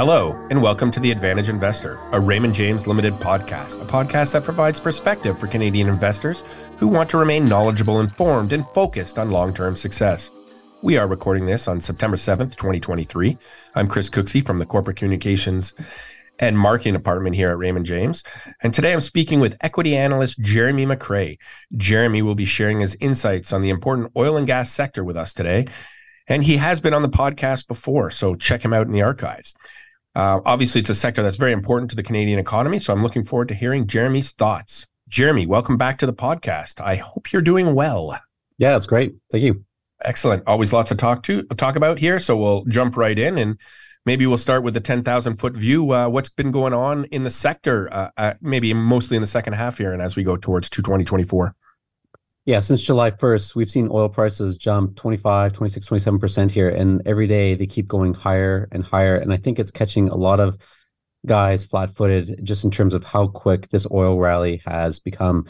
Hello, and welcome to The Advantaged Investor, a Raymond James Limited podcast, a podcast that provides perspective for Canadian investors who want to remain knowledgeable, informed, and focused on long term success. We are recording this on September 7th, 2023. I'm Chris Cooksey from the Corporate Communications and Marketing Department here at Raymond James. And today I'm speaking with equity analyst Jeremy McCrea. Jeremy will be sharing his insights on the important oil and gas sector with us today. And he has been on the podcast before, so check him out in the archives. Uh, obviously, it's a sector that's very important to the Canadian economy. So I'm looking forward to hearing Jeremy's thoughts. Jeremy, welcome back to the podcast. I hope you're doing well. Yeah, that's great. Thank you. Excellent. Always lots to talk to talk about here. So we'll jump right in and maybe we'll start with the 10,000 foot view. Uh, what's been going on in the sector, uh, uh, maybe mostly in the second half here and as we go towards 2024? Yeah, since July 1st, we've seen oil prices jump 25, 26, 27% here. And every day they keep going higher and higher. And I think it's catching a lot of guys flat footed just in terms of how quick this oil rally has become.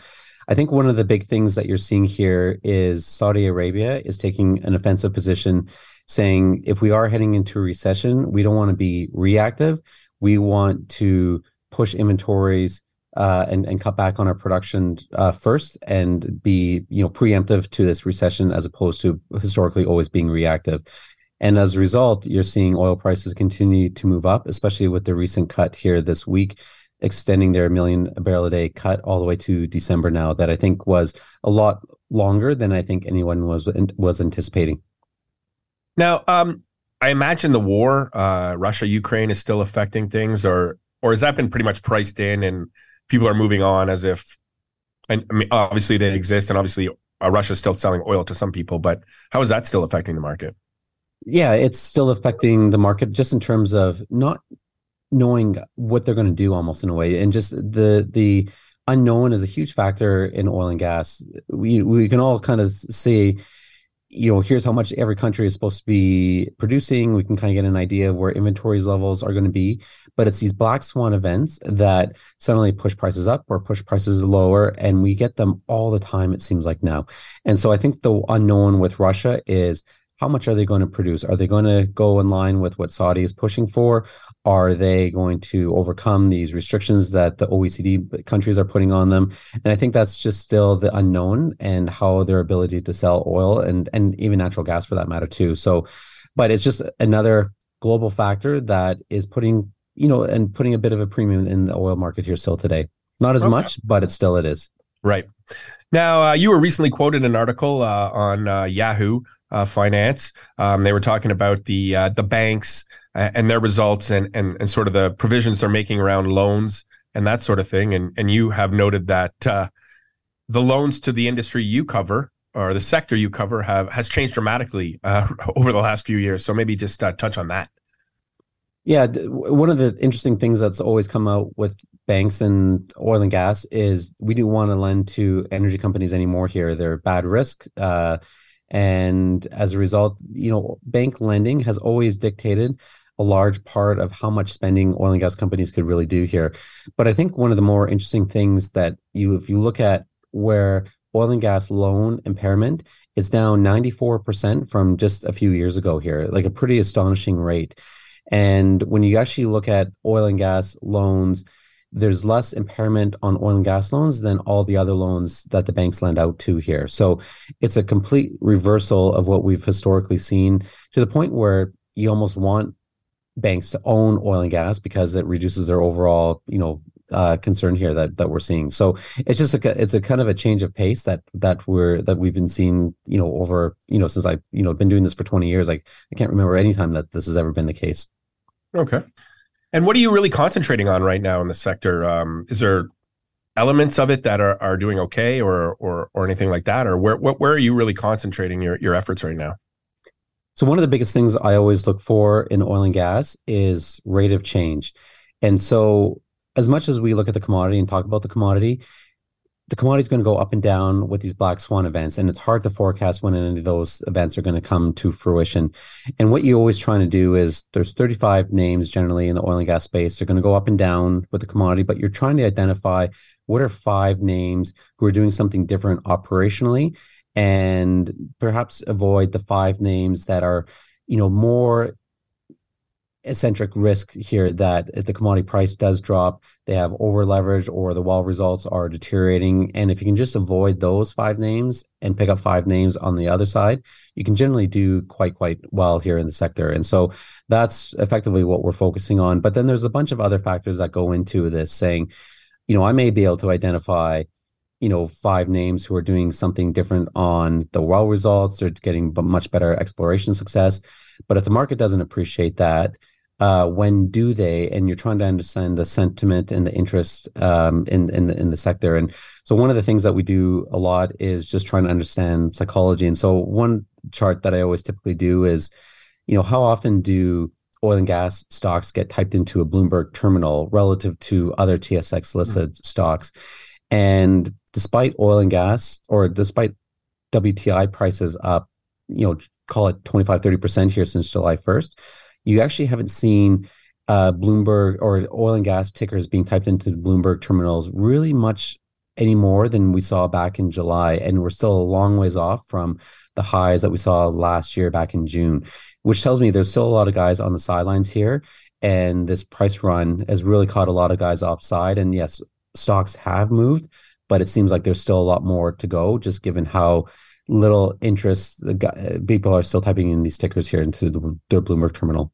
I think one of the big things that you're seeing here is Saudi Arabia is taking an offensive position, saying if we are heading into a recession, we don't want to be reactive. We want to push inventories uh, and and cut back on our production uh, first and be you know preemptive to this recession as opposed to historically always being reactive. And as a result, you're seeing oil prices continue to move up, especially with the recent cut here this week, extending their million barrel a day cut all the way to December now. That I think was a lot longer than I think anyone was was anticipating. Now, um, I imagine the war, uh, Russia Ukraine, is still affecting things, or or has that been pretty much priced in and people are moving on as if, and I mean, obviously they exist, and obviously uh, Russia's still selling oil to some people, but how is that still affecting the market? Yeah, it's still affecting the market just in terms of not knowing what they're going to do, almost in a way, and just the the unknown is a huge factor in oil and gas. We we can all kind of say you know, here's how much every country is supposed to be producing. We can kind of get an idea of where inventories levels are going to be. But it's these black swan events that suddenly push prices up or push prices lower. And we get them all the time, it seems like now. And so I think the unknown with Russia is how much are they going to produce? Are they going to go in line with what Saudi is pushing for? Are they going to overcome these restrictions that the OECD countries are putting on them? And I think that's just still the unknown and how their ability to sell oil and and even natural gas for that matter too. So, but it's just another global factor that is putting you know and putting a bit of a premium in the oil market here still today. Not as okay. much, but it still it is. Right. Now, uh, you were recently quoted in an article uh, on uh, Yahoo uh, finance. Um, they were talking about the uh, the banks uh, and their results and, and and sort of the provisions they're making around loans and that sort of thing. And and you have noted that uh, the loans to the industry you cover or the sector you cover have has changed dramatically uh, over the last few years. So maybe just uh, touch on that. Yeah, one of the interesting things that's always come out with banks and oil and gas is we do want to lend to energy companies anymore here. They're bad risk. Uh, and as a result, you know, bank lending has always dictated a large part of how much spending oil and gas companies could really do here. But I think one of the more interesting things that you, if you look at where oil and gas loan impairment is down 94% from just a few years ago here, like a pretty astonishing rate. And when you actually look at oil and gas loans, there's less impairment on oil and gas loans than all the other loans that the banks lend out to here. So it's a complete reversal of what we've historically seen to the point where you almost want banks to own oil and gas because it reduces their overall, you know, uh, concern here that that we're seeing. So it's just a it's a kind of a change of pace that that we're that we've been seeing, you know, over you know since I you know been doing this for twenty years. Like I can't remember any time that this has ever been the case. Okay. And what are you really concentrating on right now in the sector? Um, is there elements of it that are, are doing okay or, or, or anything like that? Or where, where are you really concentrating your, your efforts right now? So one of the biggest things I always look for in oil and gas is rate of change. And so as much as we look at the commodity and talk about the commodity, the commodity is going to go up and down with these black swan events and it's hard to forecast when any of those events are going to come to fruition. And what you're always trying to do is there's 35 names generally in the oil and gas space. They're going to go up and down with the commodity but you're trying to identify what are five names who are doing something different operationally and perhaps avoid the five names that are you know more eccentric risk here that if the commodity price does drop, they have over leverage or the well results are deteriorating. And if you can just avoid those five names and pick up five names on the other side, you can generally do quite, quite well here in the sector. And so that's effectively what we're focusing on. But then there's a bunch of other factors that go into this saying, you know, I may be able to identify you know five names who are doing something different on the well results or getting much better exploration success but if the market doesn't appreciate that uh, when do they? And you're trying to understand the sentiment and the interest um, in in the, in the sector. And so one of the things that we do a lot is just trying to understand psychology. And so one chart that I always typically do is, you know, how often do oil and gas stocks get typed into a Bloomberg terminal relative to other TSX listed mm-hmm. stocks? And despite oil and gas, or despite WTI prices up, you know, call it 25, 30% here since July 1st, you actually haven't seen uh, Bloomberg or oil and gas tickers being typed into Bloomberg terminals really much any more than we saw back in July. And we're still a long ways off from the highs that we saw last year back in June, which tells me there's still a lot of guys on the sidelines here. And this price run has really caught a lot of guys offside. And yes, stocks have moved, but it seems like there's still a lot more to go, just given how little interest. The people are still typing in these tickers here into the, their Bloomberg terminal.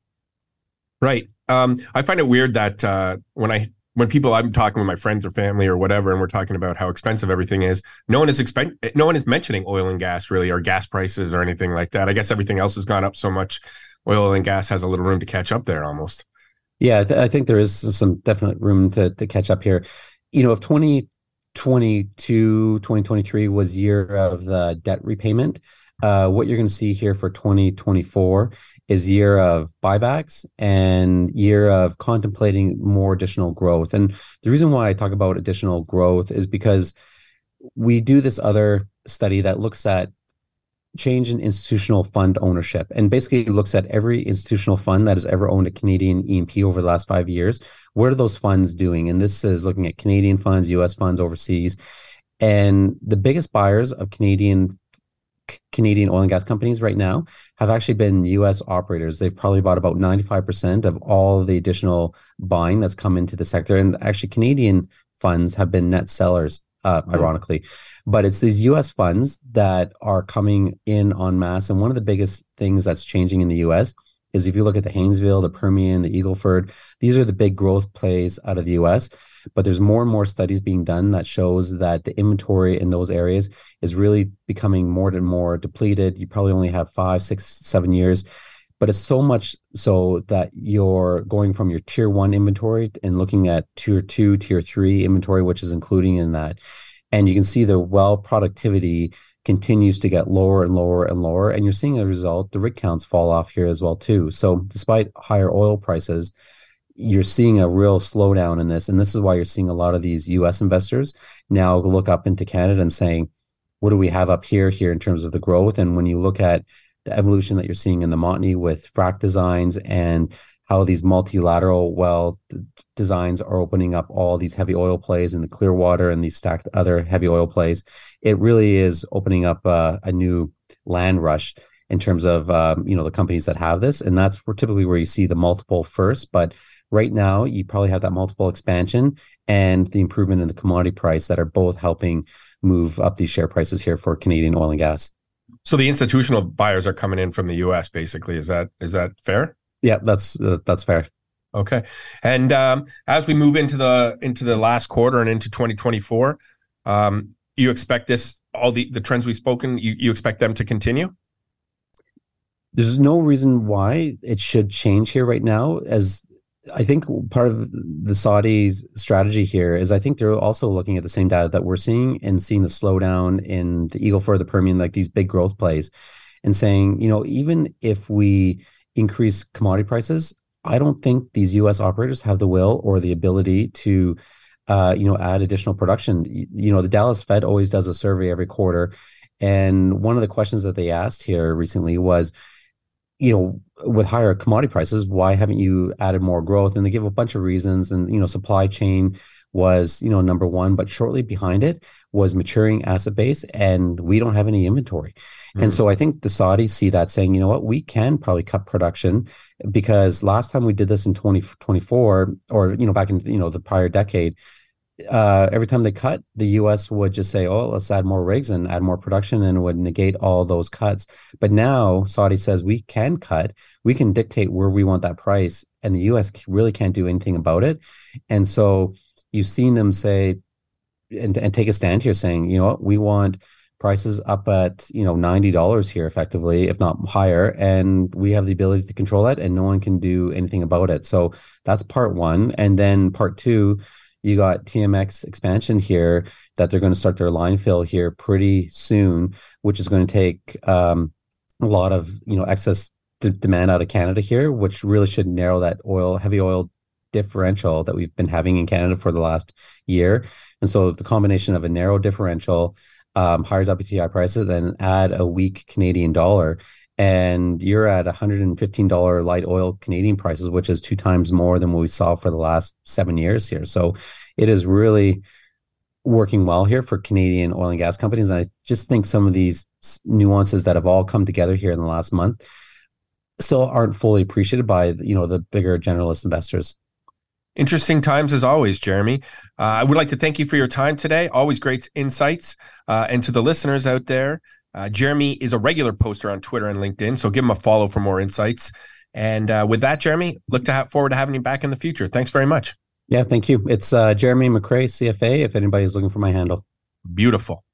Right. Um, I find it weird that uh, when I when people I'm talking with my friends or family or whatever, and we're talking about how expensive everything is, no one is expect no one is mentioning oil and gas really or gas prices or anything like that. I guess everything else has gone up so much. Oil and gas has a little room to catch up there almost. Yeah, th- I think there is some definite room to to catch up here. You know, if 20 2022, 2023 was year of the debt repayment. Uh, what you're going to see here for 2024 is year of buybacks and year of contemplating more additional growth. And the reason why I talk about additional growth is because we do this other study that looks at change in institutional fund ownership and basically looks at every institutional fund that has ever owned a Canadian E&P over the last five years. What are those funds doing? And this is looking at Canadian funds, US funds overseas. And the biggest buyers of Canadian Canadian oil and gas companies right now have actually been US operators. They've probably bought about 95% of all the additional buying that's come into the sector. And actually, Canadian funds have been net sellers, uh, mm-hmm. ironically. But it's these US funds that are coming in en masse. And one of the biggest things that's changing in the US is if you look at the Haynesville, the Permian, the Eagle Ford, these are the big growth plays out of the US. But there's more and more studies being done that shows that the inventory in those areas is really becoming more and more depleted. You probably only have five, six, seven years. But it's so much so that you're going from your tier one inventory and looking at tier two, tier three inventory, which is including in that and you can see the well productivity continues to get lower and lower and lower and you're seeing a result the rig counts fall off here as well too. So despite higher oil prices you're seeing a real slowdown in this and this is why you're seeing a lot of these US investors now look up into Canada and saying what do we have up here here in terms of the growth? And when you look at the evolution that you're seeing in the Montney with frac designs and how these multilateral well designs are opening up all these heavy oil plays in the Clearwater and these stacked other heavy oil plays. It really is opening up uh, a new land rush in terms of um, you know the companies that have this, and that's where typically where you see the multiple first. But right now, you probably have that multiple expansion and the improvement in the commodity price that are both helping move up these share prices here for Canadian oil and gas. So the institutional buyers are coming in from the U.S. Basically, is that is that fair? Yeah, that's uh, that's fair. Okay, and um, as we move into the into the last quarter and into 2024, um, you expect this all the the trends we've spoken. You you expect them to continue? There's no reason why it should change here right now. As I think part of the Saudis' strategy here is I think they're also looking at the same data that we're seeing and seeing the slowdown in the Eagle Ford, the Permian, like these big growth plays, and saying, you know, even if we increase commodity prices, I don't think these U.S. operators have the will or the ability to, uh, you know, add additional production. You know, the Dallas Fed always does a survey every quarter, and one of the questions that they asked here recently was, you know, with higher commodity prices, why haven't you added more growth? And they give a bunch of reasons. And, you know, supply chain was, you know, number one, but shortly behind it was maturing asset base and we don't have any inventory. Mm-hmm. And so I think the Saudis see that saying, you know what, we can probably cut production because last time we did this in 2024 or, you know, back in, you know, the prior decade, uh, every time they cut, the U.S. would just say, "Oh, let's add more rigs and add more production," and would negate all those cuts. But now Saudi says we can cut, we can dictate where we want that price, and the U.S. really can't do anything about it. And so you've seen them say and, and take a stand here, saying, "You know what, we want." prices up at you know $90 here effectively if not higher and we have the ability to control that and no one can do anything about it so that's part one and then part two you got TMX expansion here that they're going to start their line fill here pretty soon, which is going to take um, a lot of you know excess d- demand out of Canada here, which really should narrow that oil heavy oil differential that we've been having in Canada for the last year. And so the combination of a narrow differential, um, higher WTI prices, then add a weak Canadian dollar, and you're at $115 light oil Canadian prices, which is two times more than what we saw for the last seven years here. So it is really working well here for Canadian oil and gas companies. And I just think some of these nuances that have all come together here in the last month still aren't fully appreciated by you know the bigger generalist investors. Interesting times as always, Jeremy. Uh, I would like to thank you for your time today. Always great insights. Uh, and to the listeners out there, uh, Jeremy is a regular poster on Twitter and LinkedIn, so give him a follow for more insights. And uh, with that, Jeremy, look to have forward to having you back in the future. Thanks very much. Yeah, thank you. It's uh, Jeremy McCrea, CFA, if anybody's looking for my handle. Beautiful.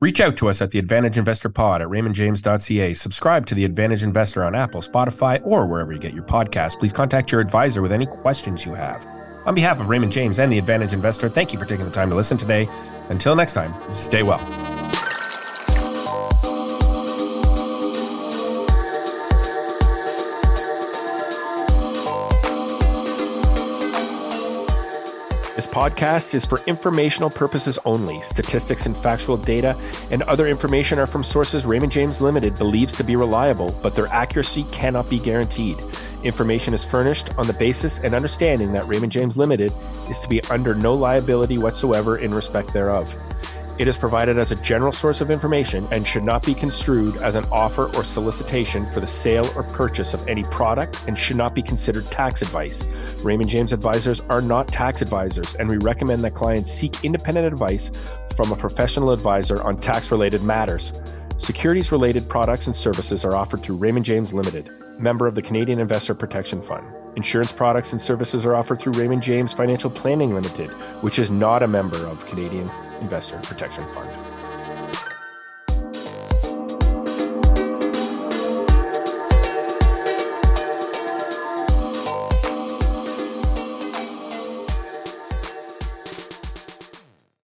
Reach out to us at the Advantaged Investor Pod at raymondjames.ca. Subscribe to the Advantaged Investor on Apple, Spotify, or wherever you get your podcasts. Please contact your advisor with any questions you have. On behalf of Raymond James and the Advantaged Investor, thank you for taking the time to listen today. Until next time, stay well. This podcast is for informational purposes only. Statistics and factual data and other information are from sources Raymond James Limited believes to be reliable, but their accuracy cannot be guaranteed. Information is furnished on the basis and understanding that Raymond James Limited is to be under no liability whatsoever in respect thereof. It is provided as a general source of information and should not be construed as an offer or solicitation for the sale or purchase of any product and should not be considered tax advice. Raymond James advisors are not tax advisors, and we recommend that clients seek independent advice from a professional advisor on tax related matters. Securities related products and services are offered through Raymond James Limited, member of the Canadian Investor Protection Fund. Insurance products and services are offered through Raymond James Financial Planning Limited, which is not a member of Canadian Investor Protection Fund.